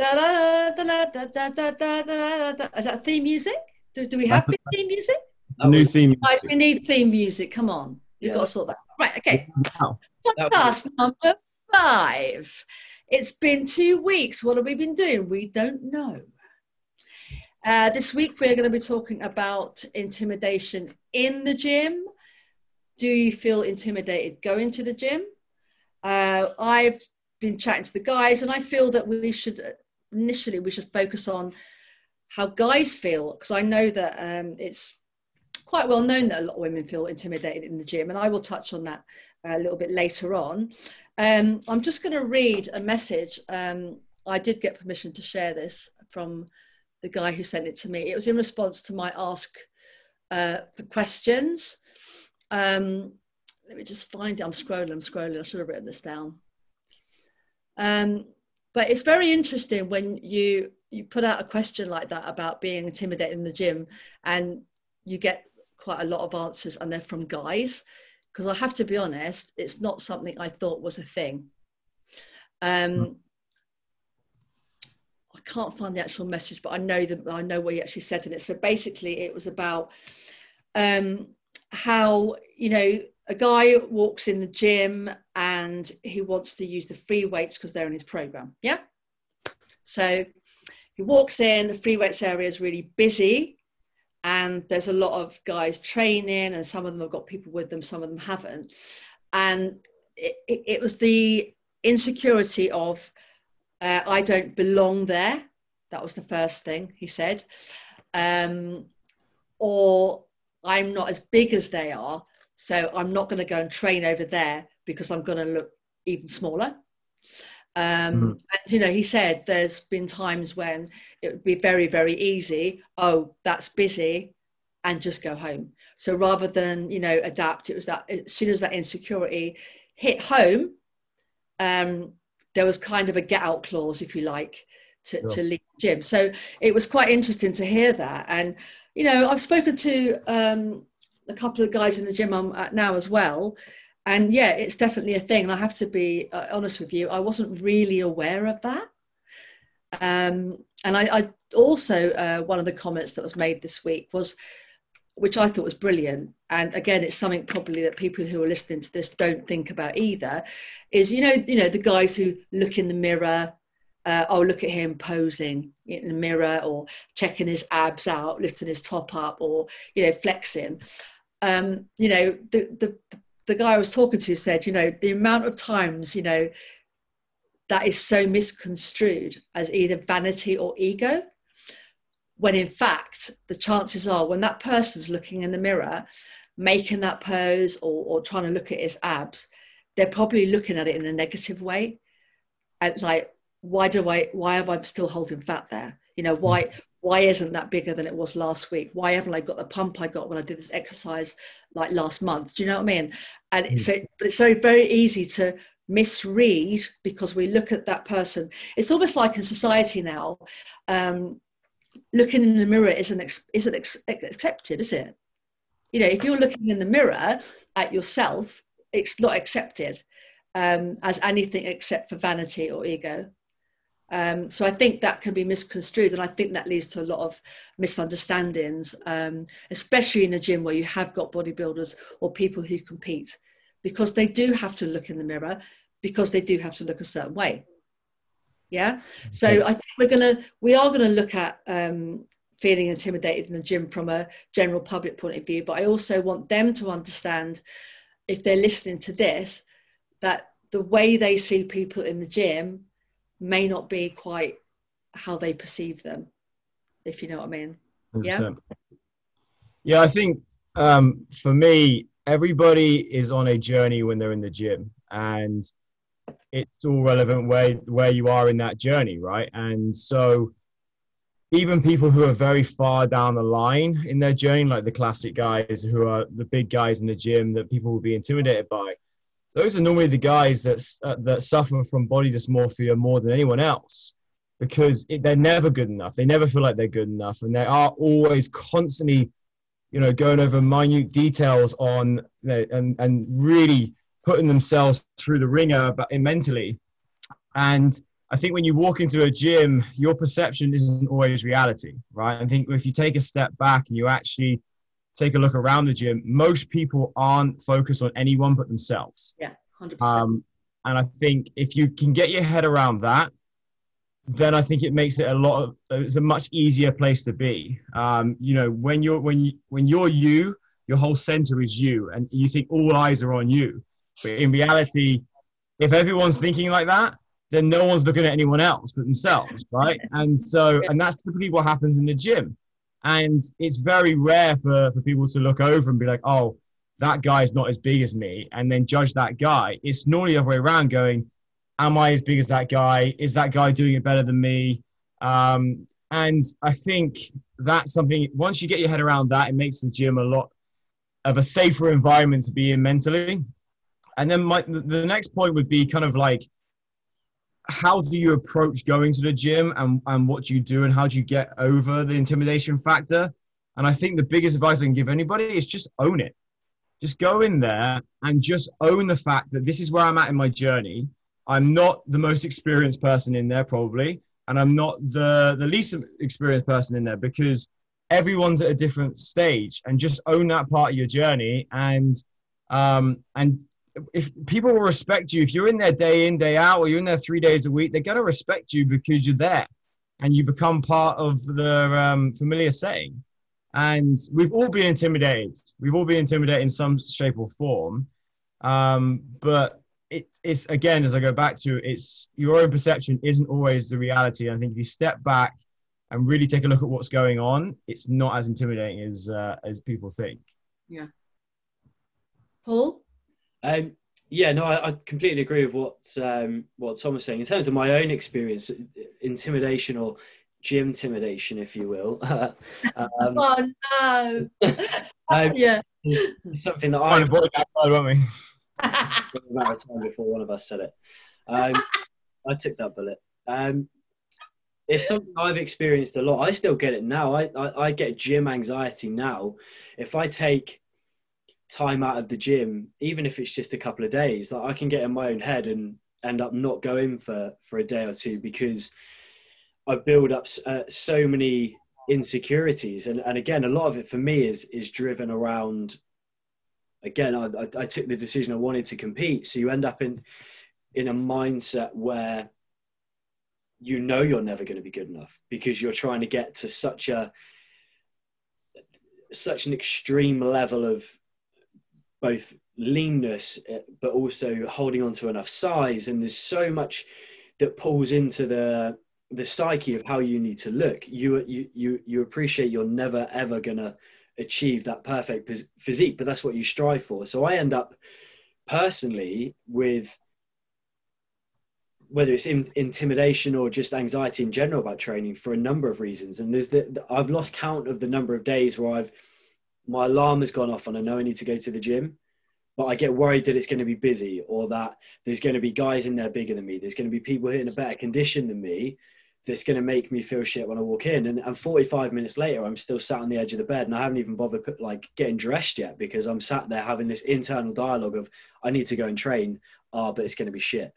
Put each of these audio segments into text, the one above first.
Is that theme music? Do, do we have theme music? New theme. Guys, we need theme music. Come on. We've Yeah. got to sort that. Right, okay. Wow. That Podcast number five. It's been two weeks. What have we been doing? We don't know. Uh, this week, we're going to be talking about intimidation in the gym. Do you feel intimidated going to the gym? Uh, I've been chatting to the guys, and I feel that we should initially we should focus on how guys feel because I know that um, it's quite well known that a lot of women feel intimidated in the gym, and I will touch on that a little bit later on. Um, I'm just going to read a message. Um, I did get permission to share this from the guy who sent it to me. It was in response to my ask uh, for questions. Um, let me just find it. I'm scrolling, I'm scrolling. I should have written this down. But it's very interesting when you you put out a question like that about being intimidated in the gym and you get quite a lot of answers and they're from guys because I have to be honest, it's not something I thought was a thing. Um, I can't find the actual message, but I know that I know what he actually said in it. So basically, it was about um, how you know a guy walks in the gym and he wants to use the free weights because they're in his program. Yeah. So he walks in, the free weights area is really busy, and there's a lot of guys training, and some of them have got people with them, some of them haven't. And it, it, it was the insecurity of, uh, I don't belong there. That was the first thing he said. Um, or I'm not as big as they are, so I'm not going to go and train over there because I'm going to look even smaller. Um, Mhm. And you know, he said there's been times when it would be very, very easy. Oh, that's busy, and just go home. So rather than you know adapt, it was that as soon as that insecurity hit home, um, there was kind of a get out clause, if you like, to, Sure. to leave the gym. So it was quite interesting to hear that. And you know, I've spoken to um, a couple of guys in the gym I'm at now as well. And yeah, it's definitely a thing. And I have to be uh, honest with you, I wasn't really aware of that. Um, and I, I also, uh, one of the comments that was made this week was, which I thought was brilliant. And again, it's something probably that people who are listening to this don't think about either. Is you know, you know, the guys who look in the mirror, uh, oh look at him posing in the mirror, or checking his abs out, lifting his top up, or you know, flexing. Um, you know, the the the guy I was talking to said, you know, the amount of times, you know, that is so misconstrued as either vanity or ego when in fact the chances are when that person's looking in the mirror making that pose or, or trying to look at his abs they're probably looking at it in a negative way. And like why do i why am i still holding fat there? You know why why isn't that bigger than it was last week why haven't i got the pump i got when i did this exercise like last month do you know what i mean and Mm. so but it's very very easy to misread because we look at that person it's almost like in society now um, looking in the mirror isn't ex- isn't ex- accepted, is it? You know, if you're looking in the mirror at yourself, it's not accepted um, as anything except for vanity or ego. Um, so I think that can be misconstrued, and I think that leads to a lot of misunderstandings, um, especially in a gym where you have got bodybuilders or people who compete, because they do have to look in the mirror, because they do have to look a certain way. Yeah. So I think we're gonna we are gonna look at um, feeling intimidated in the gym from a general public point of view, but I also want them to understand if they're listening to this that the way they see people in the gym may not be quite how they perceive them, if you know what I mean. Yeah. 100%. Yeah, I think um, for me, everybody is on a journey when they're in the gym, and it's all relevant where where you are in that journey, right? And so, even people who are very far down the line in their journey, like the classic guys who are the big guys in the gym that people will be intimidated by, those are normally the guys that uh, that suffer from body dysmorphia more than anyone else because it, they're never good enough. They never feel like they're good enough, and they are always constantly, you know, going over minute details on you know, and and really putting themselves through the wringer but mentally. And I think when you walk into a gym, your perception isn't always reality, right? I think if you take a step back and you actually take a look around the gym, most people aren't focused on anyone but themselves. Yeah, 100%. Um, and I think if you can get your head around that, then I think it makes it a lot of it's a much easier place to be. Um, you know, when you're when you when you're you, your whole center is you, and you think all eyes are on you. But in reality, if everyone's thinking like that, then no one's looking at anyone else but themselves, right? And so, and that's typically what happens in the gym. And it's very rare for, for people to look over and be like, oh, that guy's not as big as me, and then judge that guy. It's normally the other way around going, am I as big as that guy? Is that guy doing it better than me? Um, and I think that's something, once you get your head around that, it makes the gym a lot of a safer environment to be in mentally. And then my, the next point would be kind of like, how do you approach going to the gym and, and what do you do and how do you get over the intimidation factor? And I think the biggest advice I can give anybody is just own it. Just go in there and just own the fact that this is where I'm at in my journey. I'm not the most experienced person in there, probably, and I'm not the, the least experienced person in there because everyone's at a different stage. And just own that part of your journey and um, and if people will respect you if you're in there day in day out or you're in there three days a week they're going to respect you because you're there and you become part of the um, familiar setting. And we've all been intimidated. We've all been intimidated in some shape or form. Um, but it, it's again as i go back to it's your own perception isn't always the reality. I think if you step back and really take a look at what's going on it's not as intimidating as uh, as people think. Yeah. Paul um, yeah, no, I, I, completely agree with what um, what Tom was saying. In terms of my own experience, intimidation or gym intimidation, if you will. um, oh no! um, yeah, it's something that I avoid that word, won't we? amount of time before one of us said it. Um, I took that bullet. Um, it's something I've experienced a lot. I still get it now. I, I, I get gym anxiety now. If I take time out of the gym, even if it's just a couple of days, like I can get in my own head and end up not going for for a day or two because I build up uh, so many insecurities, and and again, a lot of it for me is is driven around. Again, I, I, I took the decision I wanted to compete, so you end up in in a mindset where you know you're never going to be good enough because you're trying to get to such a such an extreme level of both leanness uh, but also holding on to enough size. And there's so much that pulls into the the psyche of how you need to look. You you you, you appreciate you're never ever gonna achieve that perfect physique but that's what you strive for. So i end up personally with whether it's in, intimidation or just anxiety in general about training for a number of reasons. And there's the, the i've lost count of the number of days where i've my alarm has gone off and I know I need to go to the gym, but I get worried that it's going to be busy or that there's going to be guys in there bigger than me. There's going to be people in a better condition than me that's going to make me feel shit when I walk in. And, and 45 minutes later, I'm still sat on the edge of the bed and I haven't even bothered put, like getting dressed yet because I'm sat there having this internal dialogue of I need to go and train. Oh, but it's going to be shit.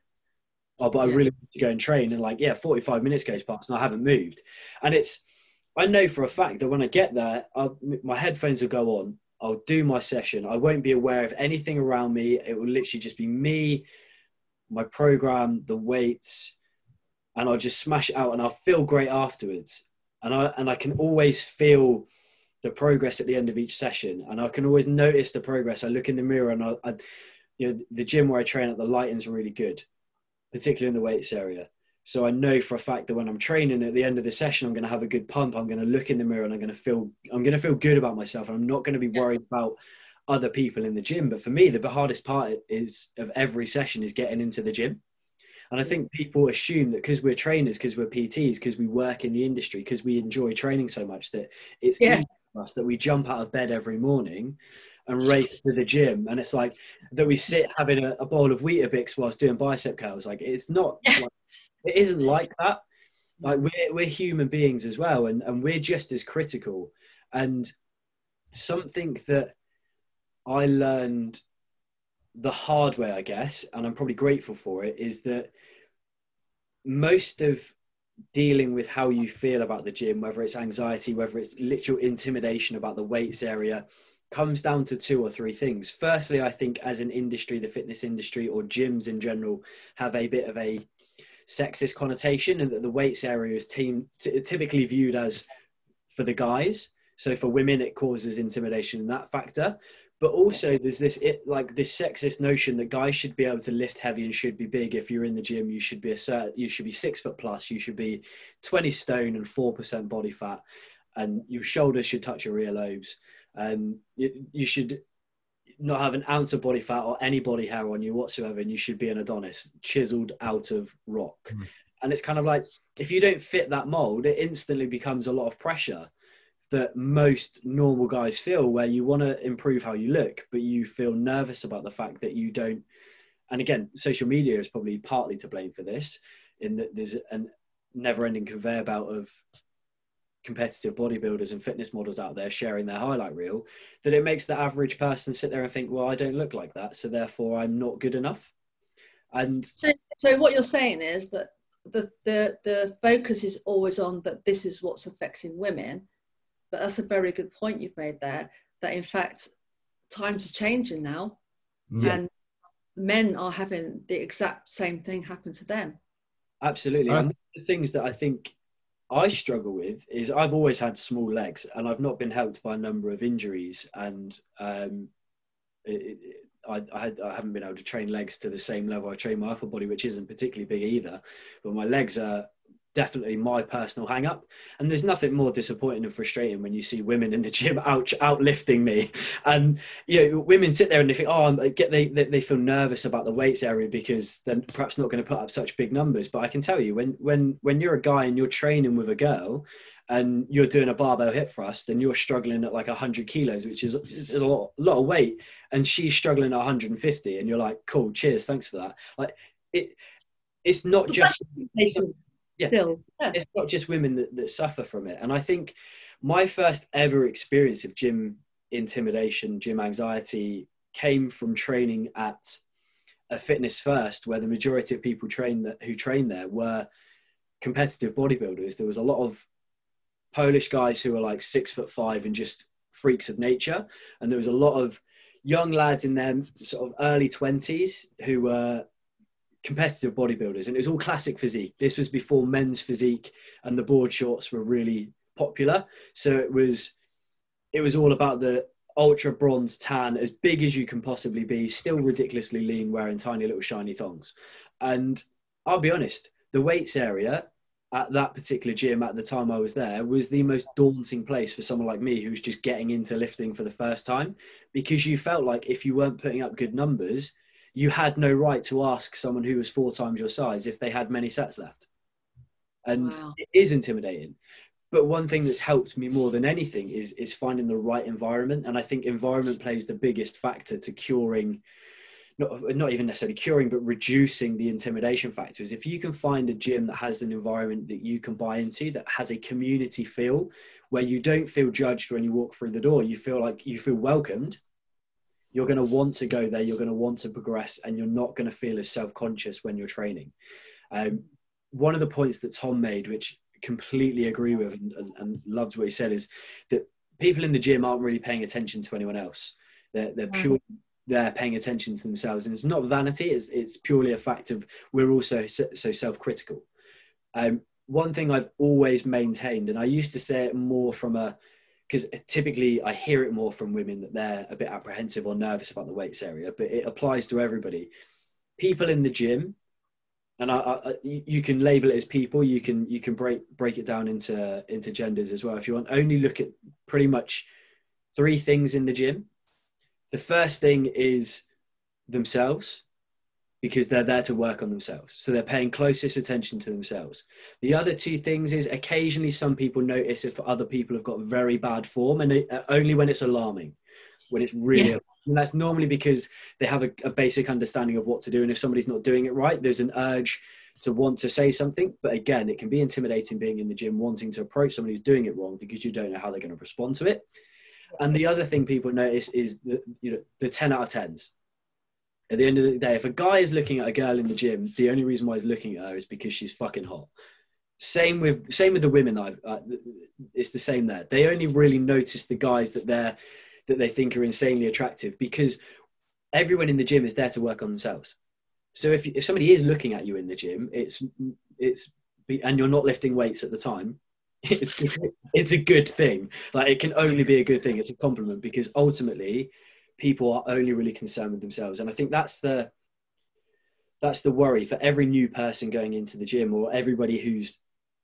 Oh, but I really need to go and train. And like, yeah, 45 minutes goes past and I haven't moved. And it's, I know for a fact that when I get there, I'll, my headphones will go on. I'll do my session. I won't be aware of anything around me. It will literally just be me, my program, the weights, and I'll just smash it out and I'll feel great afterwards. And I and I can always feel the progress at the end of each session, and I can always notice the progress. I look in the mirror and I, I you know, the gym where I train at the lighting's really good, particularly in the weights area. So I know for a fact that when I'm training at the end of the session, I'm going to have a good pump. I'm going to look in the mirror and I'm going to feel I'm going to feel good about myself, and I'm not going to be worried about other people in the gym. But for me, the hardest part is of every session is getting into the gym. And I think people assume that because we're trainers, because we're PTs, because we work in the industry, because we enjoy training so much that it's yeah. easy for us that we jump out of bed every morning and race to the gym. And it's like that we sit having a, a bowl of Weetabix whilst doing bicep curls. Like it's not yeah. like, it isn't like that. Like we're we're human beings as well, and and we're just as critical. And something that I learned the hard way, I guess, and I'm probably grateful for it, is that most of dealing with how you feel about the gym, whether it's anxiety, whether it's literal intimidation about the weights area, comes down to two or three things. Firstly, I think as an industry, the fitness industry or gyms in general have a bit of a sexist connotation, and that the weights area is team, t- typically viewed as for the guys. So for women, it causes intimidation in that factor. But also, there's this it, like this sexist notion that guys should be able to lift heavy and should be big. If you're in the gym, you should be a certain, you should be six foot plus. You should be 20 stone and four percent body fat, and your shoulders should touch your earlobes. Um, you, you should not have an ounce of body fat or any body hair on you whatsoever, and you should be an Adonis, chiseled out of rock. Mm. And it's kind of like if you don't fit that mold, it instantly becomes a lot of pressure that most normal guys feel where you want to improve how you look but you feel nervous about the fact that you don't and again social media is probably partly to blame for this in that there's a never ending conveyor belt of competitive bodybuilders and fitness models out there sharing their highlight reel that it makes the average person sit there and think well i don't look like that so therefore i'm not good enough and so, so what you're saying is that the, the the focus is always on that this is what's affecting women but that's a very good point you've made there. That in fact, times are changing now, yeah. and men are having the exact same thing happen to them. Absolutely. Uh, and the things that I think I struggle with is I've always had small legs, and I've not been helped by a number of injuries, and um, it, it, I, I, had, I, haven't been able to train legs to the same level I train my upper body, which isn't particularly big either. But my legs are definitely my personal hang up and there's nothing more disappointing and frustrating when you see women in the gym out outlifting me. And you know women sit there and they think oh get they, they feel nervous about the weights area because they're perhaps not going to put up such big numbers. But i can tell you when when when you're a guy and you're training with a girl and you're doing a barbell hip thrust and you're struggling at like 100 kilos which is a lot, lot of weight and she's struggling at 150 and you're like cool cheers thanks for that. Like it it's not just yeah. still. Yeah. It's not just women that, that suffer from it. And I think my first ever experience of gym intimidation, gym anxiety came from training at a fitness first, where the majority of people train that who train there were competitive bodybuilders. There was a lot of Polish guys who were like six foot five and just freaks of nature, and there was a lot of young lads in their sort of early twenties who were competitive bodybuilders, and it was all classic physique. This was before men's physique and the board shorts were really popular. So it was it was all about the ultra bronze tan, as big as you can possibly be, still ridiculously lean, wearing tiny little shiny thongs. And I'll be honest, the weights area at that particular gym at the time I was there was the most daunting place for someone like me who's just getting into lifting for the first time because you felt like if you weren't putting up good numbers, you had no right to ask someone who was four times your size if they had many sets left. And wow. it is intimidating. But one thing that's helped me more than anything is is finding the right environment. And I think environment plays the biggest factor to curing not, not even necessarily curing, but reducing the intimidation factors. If you can find a gym that has an environment that you can buy into, that has a community feel, where you don't feel judged when you walk through the door, you feel like you feel welcomed, you're going to want to go there you're going to want to progress and you're not going to feel as self-conscious when you're training. Um, one of the points that tom made which completely agree with and, and, and, loved what he said is that people in the gym aren't really paying attention to anyone else. They're, they're mm. pure they're paying attention to themselves and it's not vanity it's, it's purely a fact of we're also so, so self-critical. Um, one thing i've always maintained and i used to say it more from a because typically I hear it more from women that they're a bit apprehensive or nervous about the weights area, but it applies to everybody. People in the gym, and I, I, you can label it as people. You can you can break break it down into into genders as well if you want. Only look at pretty much three things in the gym. The first thing is themselves because they're there to work on themselves. So they're paying closest attention to themselves. The other two things is occasionally some people notice if other people have got very bad form, and it, uh, only when it's alarming, when it's really. Yeah. And that's normally because they have a, a basic understanding of what to do, and if somebody's not doing it right, there's an urge to want to say something. But again, it can be intimidating being in the gym, wanting to approach somebody who's doing it wrong because you don't know how they're going to respond to it. And the other thing people notice is the you know the ten out of tens At the end of the day, if a guy is looking at a girl in the gym, the only reason why he's looking at her is because she's fucking hot. Same with same with the women. I uh, it's the same there. They only really notice the guys that they're that they think are insanely attractive because everyone in the gym is there to work on themselves. So if if somebody is looking at you in the gym, it's it's and you're not lifting weights at the time, it's it's a good thing. Like it can only be a good thing. It's a compliment because ultimately, people are only really concerned with themselves, and I think that's the that's the worry for every new person going into the gym or everybody who's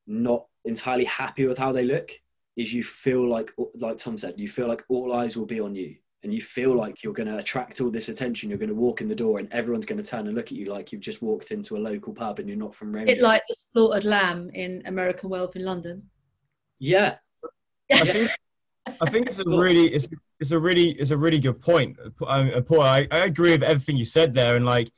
not entirely happy with how they look is you feel like like tom said you feel like all eyes will be on you and you feel like you're going to attract all this attention you're going to walk in the door and everyone's going to turn and look at you like you've just walked into a local pub and you're not from It like the slaughtered lamb in American Werewolf in London. Yeah. I think, I think it's a really it's it's a really it's a really good point. Um, Paul, I, I agree with everything you said there, and like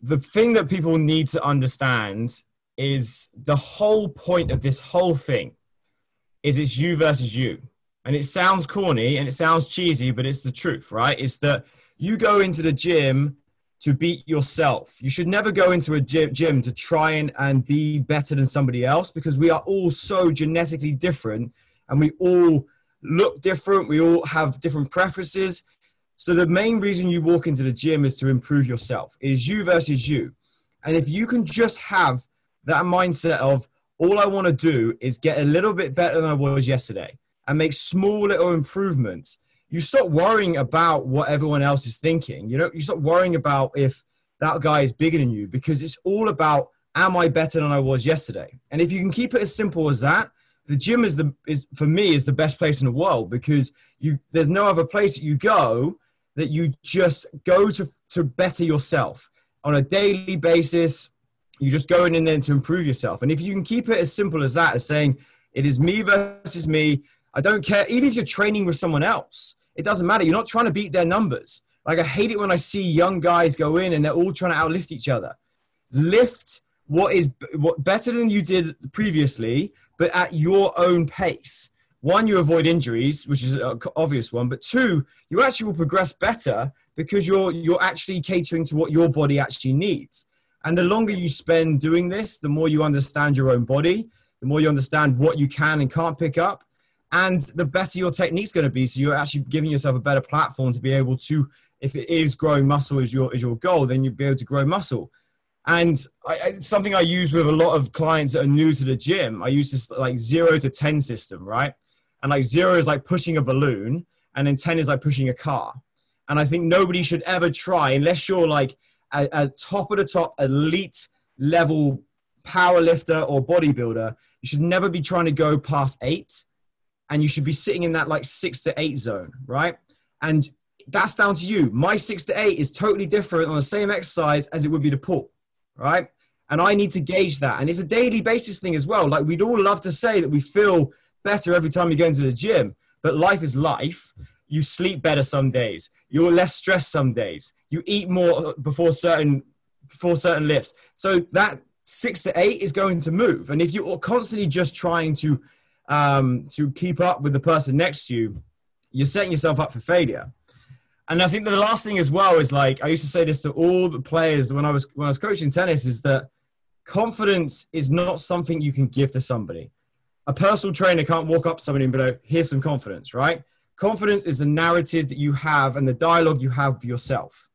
the thing that people need to understand is the whole point of this whole thing is it's you versus you and it sounds corny and it sounds cheesy, but it's the truth, right? It's that you go into the gym to beat yourself. You should never go into a gym to try and, and be better than somebody else because we are all so genetically different and we all look different. We all have different preferences. So the main reason you walk into the gym is to improve yourself. It is you versus you. And if you can just have that mindset of all I want to do is get a little bit better than I was yesterday and make small little improvements, you stop worrying about what everyone else is thinking. You know, you stop worrying about if that guy is bigger than you because it's all about am I better than I was yesterday? And if you can keep it as simple as that, the gym is the is for me is the best place in the world because you there's no other place that you go that you just go to to better yourself on a daily basis. You just go in there to improve yourself. And if you can keep it as simple as that, as saying it is me versus me, I don't care. Even if you're training with someone else, it doesn't matter. You're not trying to beat their numbers. Like I hate it when I see young guys go in and they're all trying to outlift each other. Lift what is what better than you did previously, but at your own pace. One, you avoid injuries, which is an obvious one, but two, you actually will progress better because you're you're actually catering to what your body actually needs. And the longer you spend doing this, the more you understand your own body, the more you understand what you can and can't pick up, and the better your technique's going to be. So you're actually giving yourself a better platform to be able to, if it is growing muscle is your is your goal, then you'll be able to grow muscle. And I, I, something I use with a lot of clients that are new to the gym, I use this like zero to ten system, right? And like zero is like pushing a balloon, and then ten is like pushing a car. And I think nobody should ever try unless you're like a, a top of the top elite level power lifter or bodybuilder. You should never be trying to go past eight and you should be sitting in that like six to eight zone, right? And that's down to you. My six to eight is totally different on the same exercise as it would be the pull, right? And I need to gauge that. And it's a daily basis thing as well. Like we'd all love to say that we feel better every time you go into the gym, but life is life. You sleep better some days. You're less stressed some days. You eat more before certain before certain lifts. So that six to eight is going to move. And if you're constantly just trying to um, to keep up with the person next to you, you're setting yourself up for failure. And I think the last thing as well is like I used to say this to all the players when I was when I was coaching tennis is that confidence is not something you can give to somebody. A personal trainer can't walk up to somebody and be like, "Here's some confidence," right? Confidence is the narrative that you have and the dialogue you have for yourself.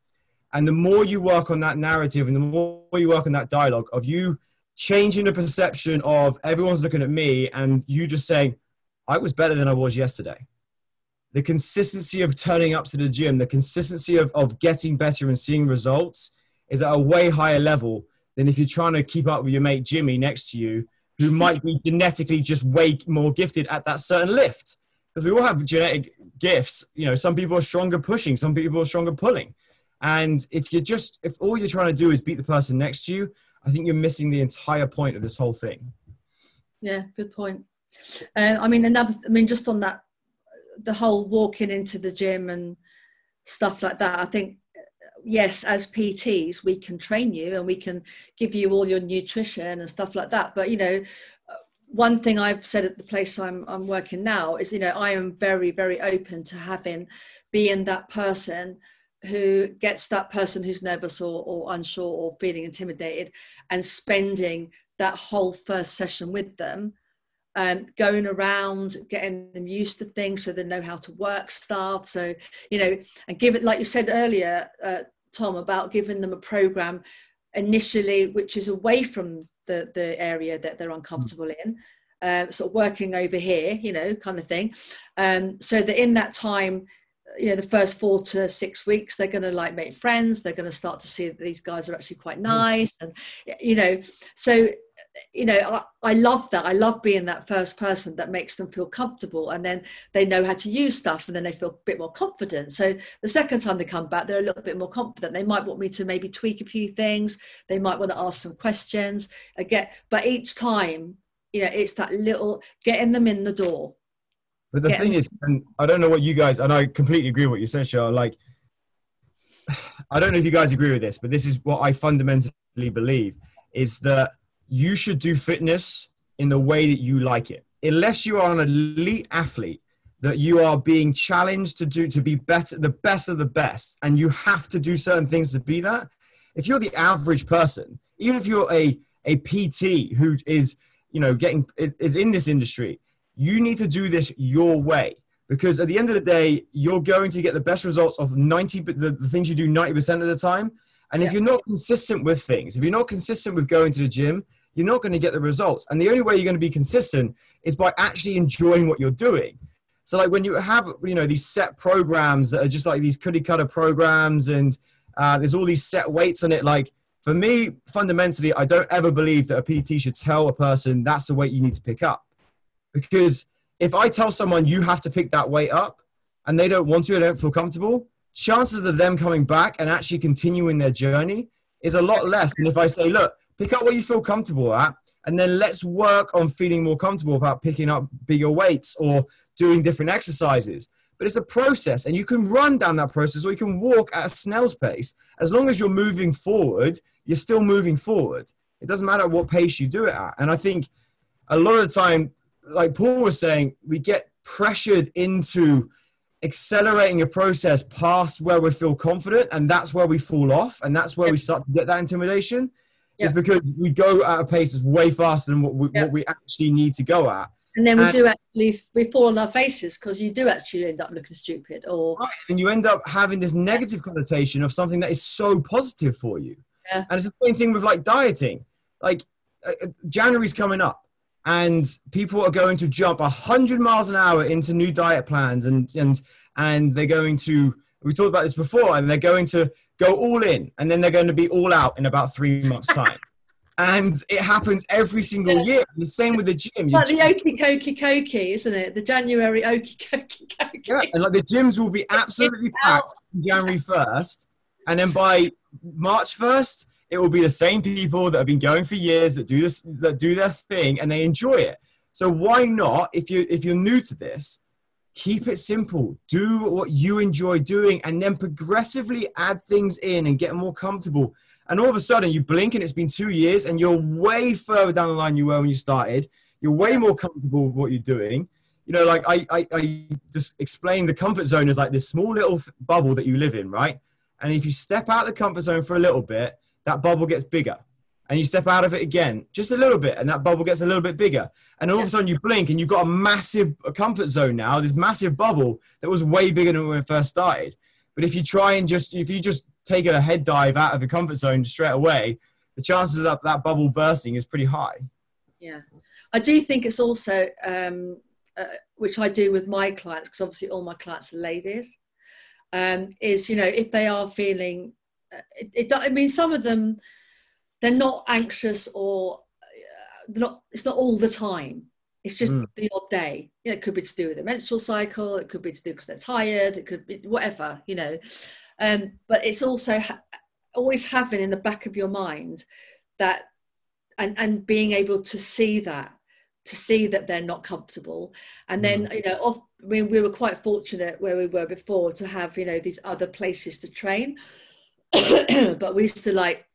And the more you work on that narrative and the more you work on that dialogue of you changing the perception of everyone's looking at me and you just saying, I was better than I was yesterday. The consistency of turning up to the gym, the consistency of, of getting better and seeing results is at a way higher level than if you're trying to keep up with your mate Jimmy next to you, who might be genetically just way more gifted at that certain lift. Because we all have genetic gifts. You know, some people are stronger pushing, some people are stronger pulling. And if you're just, if all you're trying to do is beat the person next to you, I think you're missing the entire point of this whole thing. Yeah, good point. Uh, I mean, another. I mean, just on that, the whole walking into the gym and stuff like that. I think yes, as PTs, we can train you and we can give you all your nutrition and stuff like that. But you know, one thing I've said at the place I'm I'm working now is you know I am very very open to having being that person who gets that person who's nervous or, or unsure or feeling intimidated and spending that whole first session with them um, going around, getting them used to things so they know how to work stuff. So, you know, and give it, like you said earlier, uh, Tom, about giving them a program initially, which is away from the, the area that they're uncomfortable in, uh, sort of working over here, you know, kind of thing. Um, so that in that time, you know the first four to six weeks they're going to like make friends they're going to start to see that these guys are actually quite mm. nice and you know so you know I, I, love that i love being that first person that makes them feel comfortable and then they know how to use stuff and then they feel a bit more confident. So the second time they come back they're a little bit more confident. They might want me to maybe tweak a few things they might want to ask some questions again but each time you know it's that little getting them in the door but the thing is, and I don't know what you guys, and I completely agree with what you said, Char. Like, I don't know if you guys agree with this, but this is what I fundamentally believe is that you should do fitness in the way that you like it. Unless you are an elite athlete that you are being challenged to do to be better, the best of the best, and you have to do certain things to be that. If you're the average person, even if you're a a PT who is, you know, getting is in this industry, you need to do this your way because at the end of the day, you're going to get the best results of 90 the, the things you do 90% of the time. And if you're not consistent with things, if you're not consistent with going to the gym, you're not going to get the results. And the only way you're going to be consistent is by actually enjoying what you're doing. So like when you have, you know, these set programs that are just like these cookie cutter programs and uh, there's all these set weights on it. Like for me, fundamentally, I don't ever believe that a PT should tell a person that's the weight you need to pick up. Because if I tell someone you have to pick that weight up and they don't want to, they don't feel comfortable, chances of them coming back and actually continuing their journey is a lot less than if I say, look, pick up what you feel comfortable at, and then let's work on feeling more comfortable about picking up bigger weights or doing different exercises. But it's a process, and you can run down that process or you can walk at a snail's pace. As long as you're moving forward, you're still moving forward. It doesn't matter what pace you do it at. And I think a lot of the time, like Paul was saying, we get pressured into accelerating a process past where we feel confident, and that's where we fall off, and that's where yep. we start to get that intimidation. Yep. Is because we go at a pace that's way faster than what we, yep. what we actually need to go at. And then we and, do actually we fall on our faces because you do actually end up looking stupid, or right. and you end up having this negative connotation of something that is so positive for you. Yeah. And it's the same thing with like dieting. Like uh, uh January's coming up and people are going to jump 100 miles an hour into new diet plans and and and they're going to we talked about this before and they're going to go all in and then they're going to be all out in about three months time. And it happens every single year and the same with the gym. Like the okie kokie kokie isn't it? The january okie kokie kokie yeah, and like the gyms will be absolutely packed january 1st and then by march 1st it will be the same people that have been going for years that do this that do their thing and they enjoy it. So why not if you if you're new to this keep it simple. Do what you enjoy doing and then progressively add things in and get more comfortable. And all of a sudden you blink and it's been two years and you're way further down the line you were when you started. You're way more comfortable with what you're doing. You know like i i, I just explain the comfort zone is like this small little bubble that you live in right? And if you step out the comfort zone for a little bit that bubble gets bigger. And you step out of it again, just a little bit, and that bubble gets a little bit bigger. And all yeah. of a sudden you blink and you've got a massive comfort zone now, this massive bubble that was way bigger than when it first started. But if you try and just, if you just take a head dive out of the comfort zone straight away, the chances of that bubble bursting is pretty high. Yeah. I do think it's also, um, uh, which I do with my clients, because obviously all my clients are ladies, um, is, you know, if they are feeling it, it, I mean, some of them, they're not anxious or uh, not, it's not all the time. It's just mm. the odd day. You know, it could be to do with the menstrual cycle. It could be to do because they're tired. It could be whatever, you know. Um, but it's also ha- always having in the back of your mind that and, and being able to see that to see that they're not comfortable and then mm. you know off, I mean, we were quite fortunate where we were before to have you know these other places to train but we used to like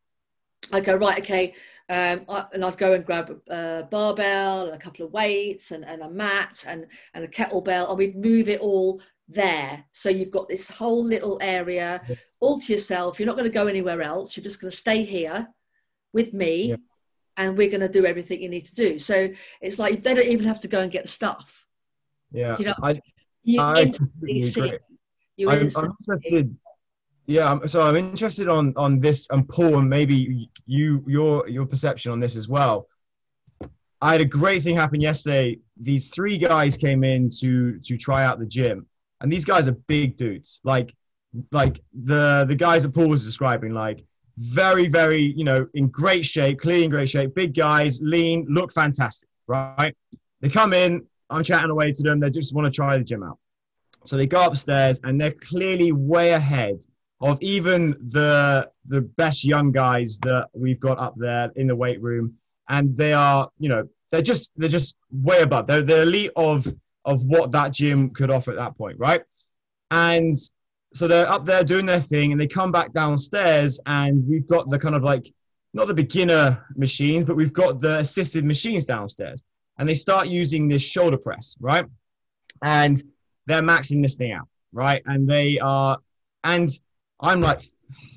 I'd go right, okay, um, I, and I'd go and grab a, barbell and a couple of weights and, and a mat and, and a kettlebell, and we'd move it all there. So you've got this whole little area Yeah. all to yourself. You're not going to go anywhere else. You're just going to stay here with me, Yeah. and we're going to do everything you need to do. So it's like they don't even have to go and get the stuff. Yeah, You know, I, You I instantly completely see. agree. You I'm, I'm interested. Yeah, so I'm interested on on this and Paul and maybe you your your perception on this as well. I had a great thing happen yesterday. These three guys came in to to try out the gym, and these guys are big dudes. Like like the the guys that Paul was describing, like very very you know in great shape, clean great shape, big guys, lean, look fantastic, right? They come in. I'm chatting away to them. They just want to try the gym out. So they go upstairs and they're clearly way ahead of even the the best young guys that we've got up there in the weight room. And they are, you know, they're just they're just way above. They're the elite of of what that gym could offer at that point, right? And so they're up there doing their thing and they come back downstairs and we've got the kind of like not the beginner machines, but we've got the assisted machines downstairs. And they start using this shoulder press, right? And they're maxing this thing out, right? And they are, and I'm like,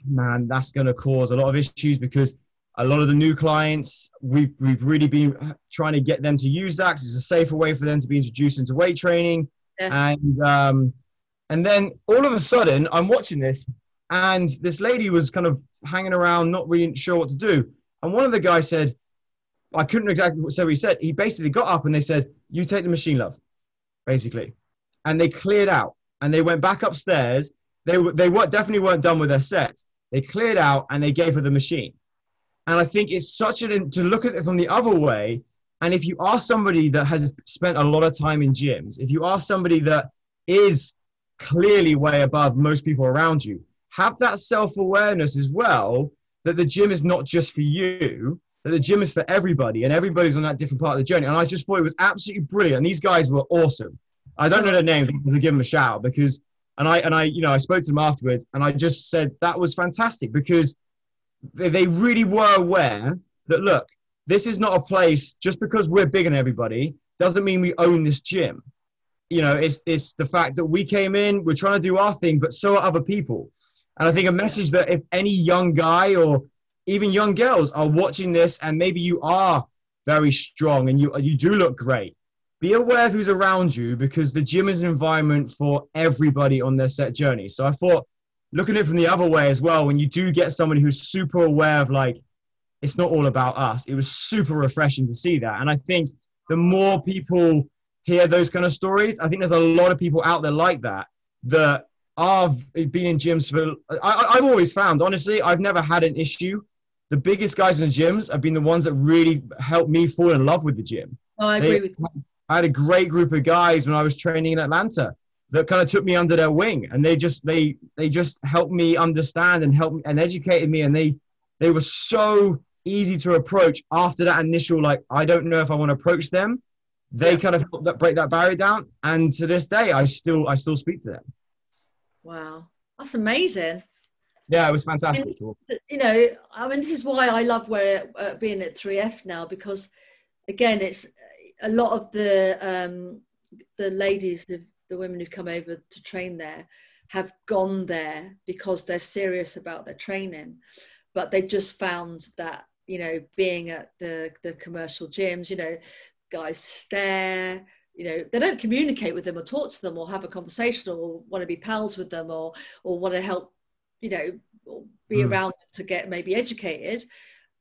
man, that's going to cause a lot of issues because a lot of the new clients, we've, we've really been trying to get them to use that 'cause it's a safer way for them to be introduced into weight training. Yeah. And, um, and then all of a sudden, I'm watching this, and this lady was kind of hanging around, not really sure what to do. And one of the guys said, I couldn't exactly say what he said. He basically got up and they said, You take the machine, love, basically. And they cleared out and they went back upstairs. They, they were, definitely weren't done with their sets. They cleared out and they gave her the machine. And I think it's such an, to look at it from the other way. And if you are somebody that has spent a lot of time in gyms, if you are somebody that is clearly way above most people around you, have that self awareness as well that the gym is not just for you, that the gym is for everybody and everybody's on that different part of the journey. And I just thought it was absolutely brilliant. These guys were awesome. I don't know their names because I give them a shout because, and I, and I, you know, I spoke to them afterwards and I just said that was fantastic because they, they really were aware that, look, this is not a place just because we're bigger than everybody doesn't mean we own this gym. You know, it's, it's the fact that we came in, we're trying to do our thing, but so are other people. And I think a message that if any young guy or even young girls are watching this and maybe you are very strong and you, you do look great, be aware of who's around you because the gym is an environment for everybody on their set journey. So I thought, looking at it from the other way as well, when you do get somebody who's super aware of like, it's not all about us, it was super refreshing to see that. And I think the more people hear those kind of stories, I think there's a lot of people out there like that that are been in gyms for. I, I've always found, honestly, I've never had an issue. The biggest guys in the gyms have been the ones that really helped me fall in love with the gym. Oh, I They- agree with you. I had a great group of guys when I was training in Atlanta that kind of took me under their wing and they just they they just helped me understand and helped and educated me and they they were so easy to approach after that initial like I don't know if I want to approach them. They Yeah. kind of helped that break that barrier down and to this day I still I still speak to them. Wow, that's amazing. Yeah, it was fantastic. you know, I mean, this is why I love where uh, being at 3F now because, again, it's a lot of the um, the ladies, the, the women who've come over to train there, have gone there because they're serious about their training, but they just found that you know being at the the commercial gyms, you know, guys stare. You know, they don't communicate with them or talk to them or have a conversation or want to be pals with them or or want to help you know, or be Mm. around them to get maybe educated,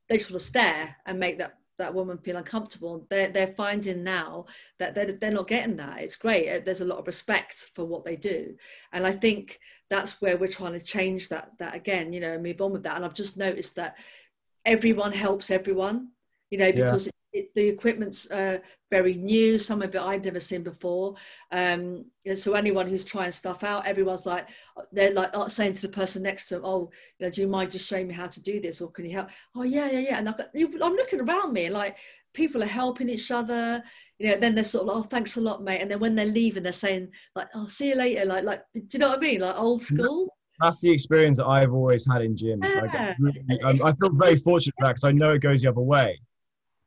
they just want to stare and make that that woman feel uncomfortable. They're they're finding now that they're they're not getting that. It's great. Uh, There's a lot of respect for what they do, and I think that's where we're trying to change that that again. You know, move on with that. And I've just noticed that everyone helps everyone. You know, because it, it, the equipment's uh, very new. Some of it I'd never seen before. Um, so anyone who's trying stuff out, everyone's like, they're like uh, saying to the person next to them, "Oh, you know, do you mind just showing me how to do this, or can you help?" Oh, yeah, yeah, yeah. And I've got, I'm looking around me, like people are helping each other. You know, then they're sort of like, "Oh, thanks a lot, mate." And then when they're leaving, they're saying like, "Oh, see you later." Like, like, do you know what I mean? Like old school. That's the experience that I've always had in gyms. Like, I, really- um, I feel very fortunate for that because I know it goes the other way.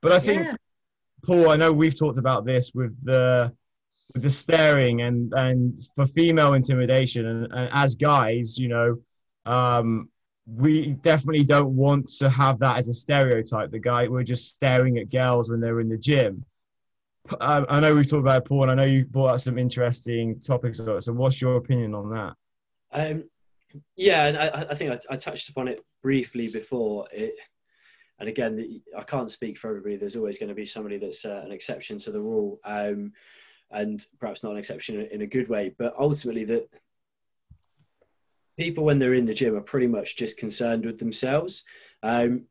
But I think Yeah, Paul, I know we've talked about this with the with the staring and and for female intimidation and, and as guys, you know, um, we definitely don't want to have that as a stereotype. The guy we're just staring at girls when they're in the gym. I, I know we've talked about porn. I know you brought up some interesting topics. So, what's your opinion on that? Um, yeah, and I, I think I, I, touched upon it briefly before. It, and again, I can't speak for everybody. There's always going to be somebody that's uh, an exception to the rule, um, and perhaps not an exception in a good way. But ultimately, that people when they're in the gym are pretty much just concerned with themselves. Um,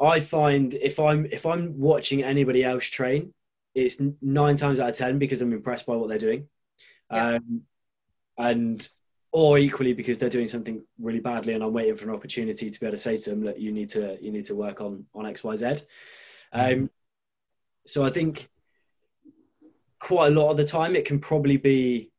I find if I'm if I'm watching anybody else train, it's nine times out of ten because I'm impressed by what they're doing, yeah. um, and or equally because they're doing something really badly and I'm waiting for an opportunity to be able to say to them that you need to you need to work on on X Y Z. Mm-hmm. Um, so I think quite a lot of the time it can probably be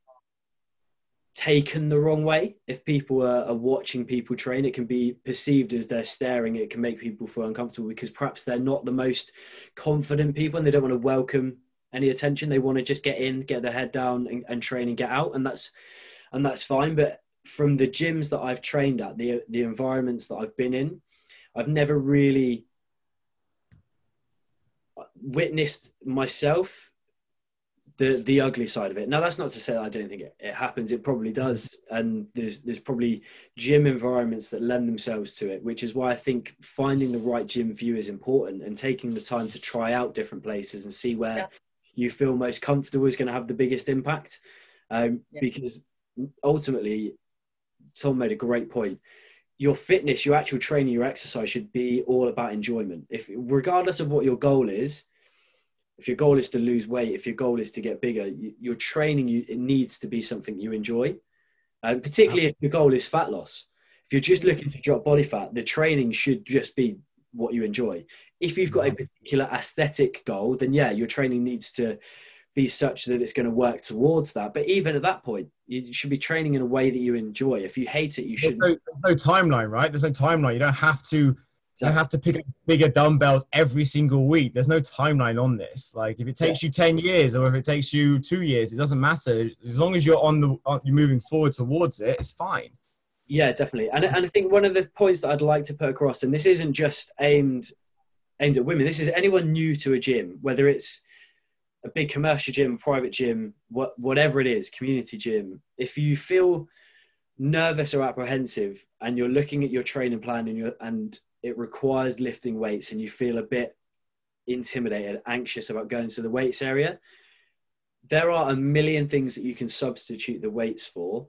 taken the wrong way if people are, are, watching people train it can be perceived as they're staring it can make people feel uncomfortable because perhaps they're not the most confident people and they don't want to welcome any attention they want to just get in get their head down and, and train and get out and that's and that's fine but from the gyms that i've trained at the the environments that i've been in i've never really witnessed myself the the ugly side of it. Now that's not to say that I don't think it, it happens. It probably does, and there's there's probably gym environments that lend themselves to it, which is why I think finding the right gym for you is important, and taking the time to try out different places and see where yeah. you feel most comfortable is going to have the biggest impact. Um, yeah. Because ultimately, Tom made a great point. Your fitness, your actual training, your exercise should be all about enjoyment. If regardless of what your goal is, if your goal is to lose weight, if your goal is to get bigger, you, your training you, it needs to be something you enjoy. Uh, particularly if your goal is fat loss. If you're just looking to drop body fat, the training should just be what you enjoy. If you've got a particular aesthetic goal, then yeah, your training needs to be such that it's going to work towards that. But even at that point, you should be training in a way that you enjoy. If you hate it, you should. There's, no, there's no timeline, right? There's no timeline. You don't have to so you have to pick up bigger dumbbells every single week. There's no timeline on this. Like if it takes yeah. you 10 years or if it takes you two years, it doesn't matter. As long as you're on the, uh, you're moving forward towards it, it's fine. Yeah, definitely. And, and I think one of the points that I'd like to put across, and this isn't just aimed, aimed at women, this is anyone new to a gym, whether it's a big commercial gym, private gym, what, whatever it is, community gym. If you feel nervous or apprehensive and you're looking at your training plan and, you and it requires lifting weights and you feel a bit intimidated, anxious about going to the weights area, there are a million things that you can substitute the weights for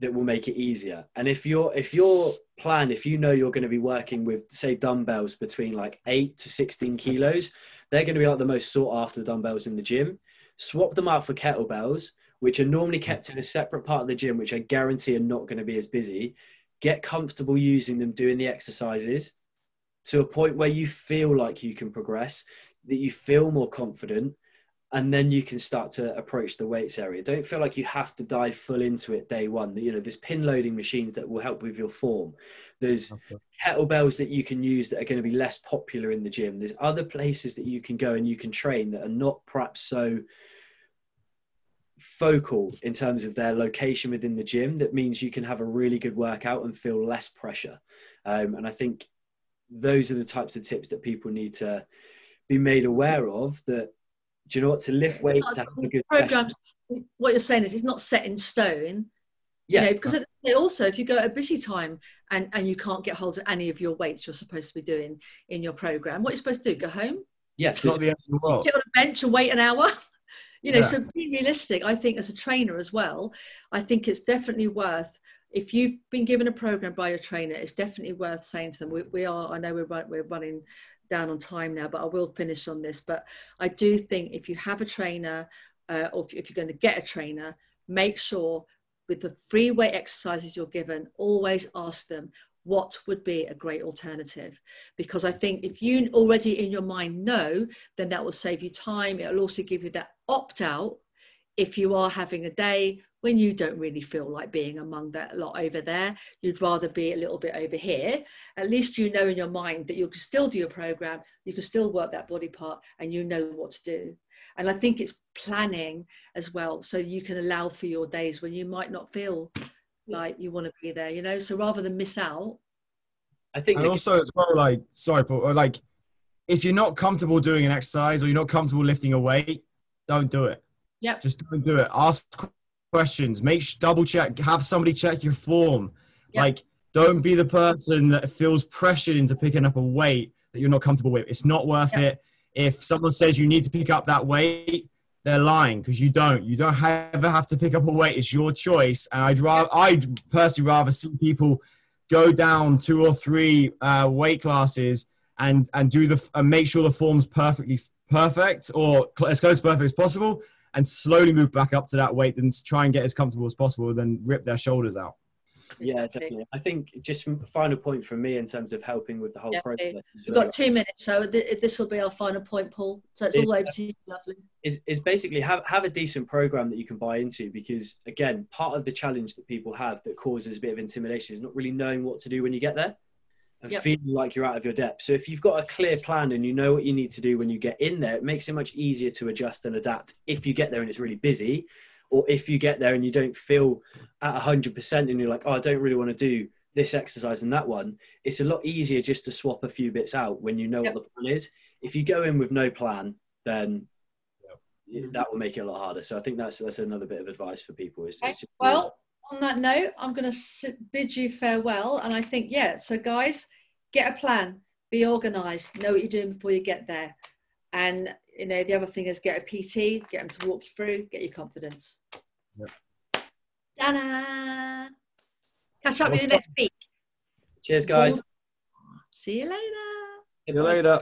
that will make it easier. And if you're if your plan, if you know you're going to be working with say dumbbells between like eight to 16 kilos, they're going to be like the most sought after dumbbells in the gym. Swap them out for kettlebells, which are normally kept in a separate part of the gym, which I guarantee are not going to be as busy get comfortable using them, doing the exercises to a point where you feel like you can progress, that you feel more confident, and then you can start to approach the weights area. Don't feel like you have to dive full into it day one. You know, there's pin loading machines that will help with your form. There's okay. Kettlebells that you can use that are going to be less popular in the gym. There's other places that you can go and you can train that are not perhaps so focal in terms of their location within the gym that means you can have a really good workout and feel less pressure. Um, and i think those are the types of tips that people need to be made aware of that do you know what to lift weights to have a good programs what you're saying is it's not set in stone yeah. you know, because also if you go at a busy time and and you can't get hold of any of your weights you're supposed to be doing in your program what are you're supposed to do go home? Yes yeah, sit on a bench and wait an hour. You know yeah. so be realistic. I think as a trainer as well i think it's definitely worth if you've been given a program by your trainer it's definitely worth saying to them we, we are i know we're, run, we're running down on time now but i will finish on this. But i do think if you have a trainer uh, or if, if you're going to get a trainer make sure with the free weight exercises you're given always ask them what would be a great alternative. Because i think if you already in your mind know then that will save you time. It'll also give you that opt out if you are having a day when you don't really feel like being among that lot over there. You'd rather be a little bit over here. At least you know in your mind that you can still do your program, you can still work that body part, and you know what to do. And I think it's planning as well, so you can allow for your days when you might not feel like you want to be there, you know. So rather than miss out, I think and also as well, like sorry, but like if you're not comfortable doing an exercise or you're not comfortable lifting a weight, don't do it. Yep. Just don't do it. Ask questions. Make double check. Have somebody check your form. Yep. Like, don't be the person that feels pressured into picking up a weight that you're not comfortable with. It's not worth Yep. it. If someone says you need to pick up that weight, they're lying because you don't. You don't ever have to pick up a weight. It's your choice. And I'd rather, I'd personally rather see people go down two or three uh, weight classes and and do the and make sure the form's perfectly perfect or cl- as close to perfect as possible, and slowly move back up to that weight and try and get as comfortable as possible. Then rip their shoulders out. Yeah, definitely. I think just final point from me in terms of helping with the whole Yeah, process We've got two minutes, so th- this will be our final point, Paul. So it's all over to you, lovely. is, is basically have, have a decent program that you can buy into because again part of the challenge that people have that causes a bit of intimidation is not really knowing what to do when you get there and Yep. feeling like you're out of your depth so if you've got a clear plan and you know what you need to do when you get in there it makes it much easier to adjust and adapt if you get there and it's really busy or if you get there and you don't feel at 100% and you're like oh i don't really want to do this exercise and that one it's a lot easier just to swap a few bits out when you know Yep. what the plan is if you go in with no plan then Yep. that will make it a lot harder. So I think that's that's another bit of advice for people. Is, Okay, just Well, on that note, I'm going to bid you farewell. And I think, yeah, so guys, get a plan, be organized, know what you're doing before you get there. And, you know, the other thing is get a PT, get them to walk you through, get your confidence. Yep. Ta-da! Catch up with you next week. cheers, guys. See you later. See you later.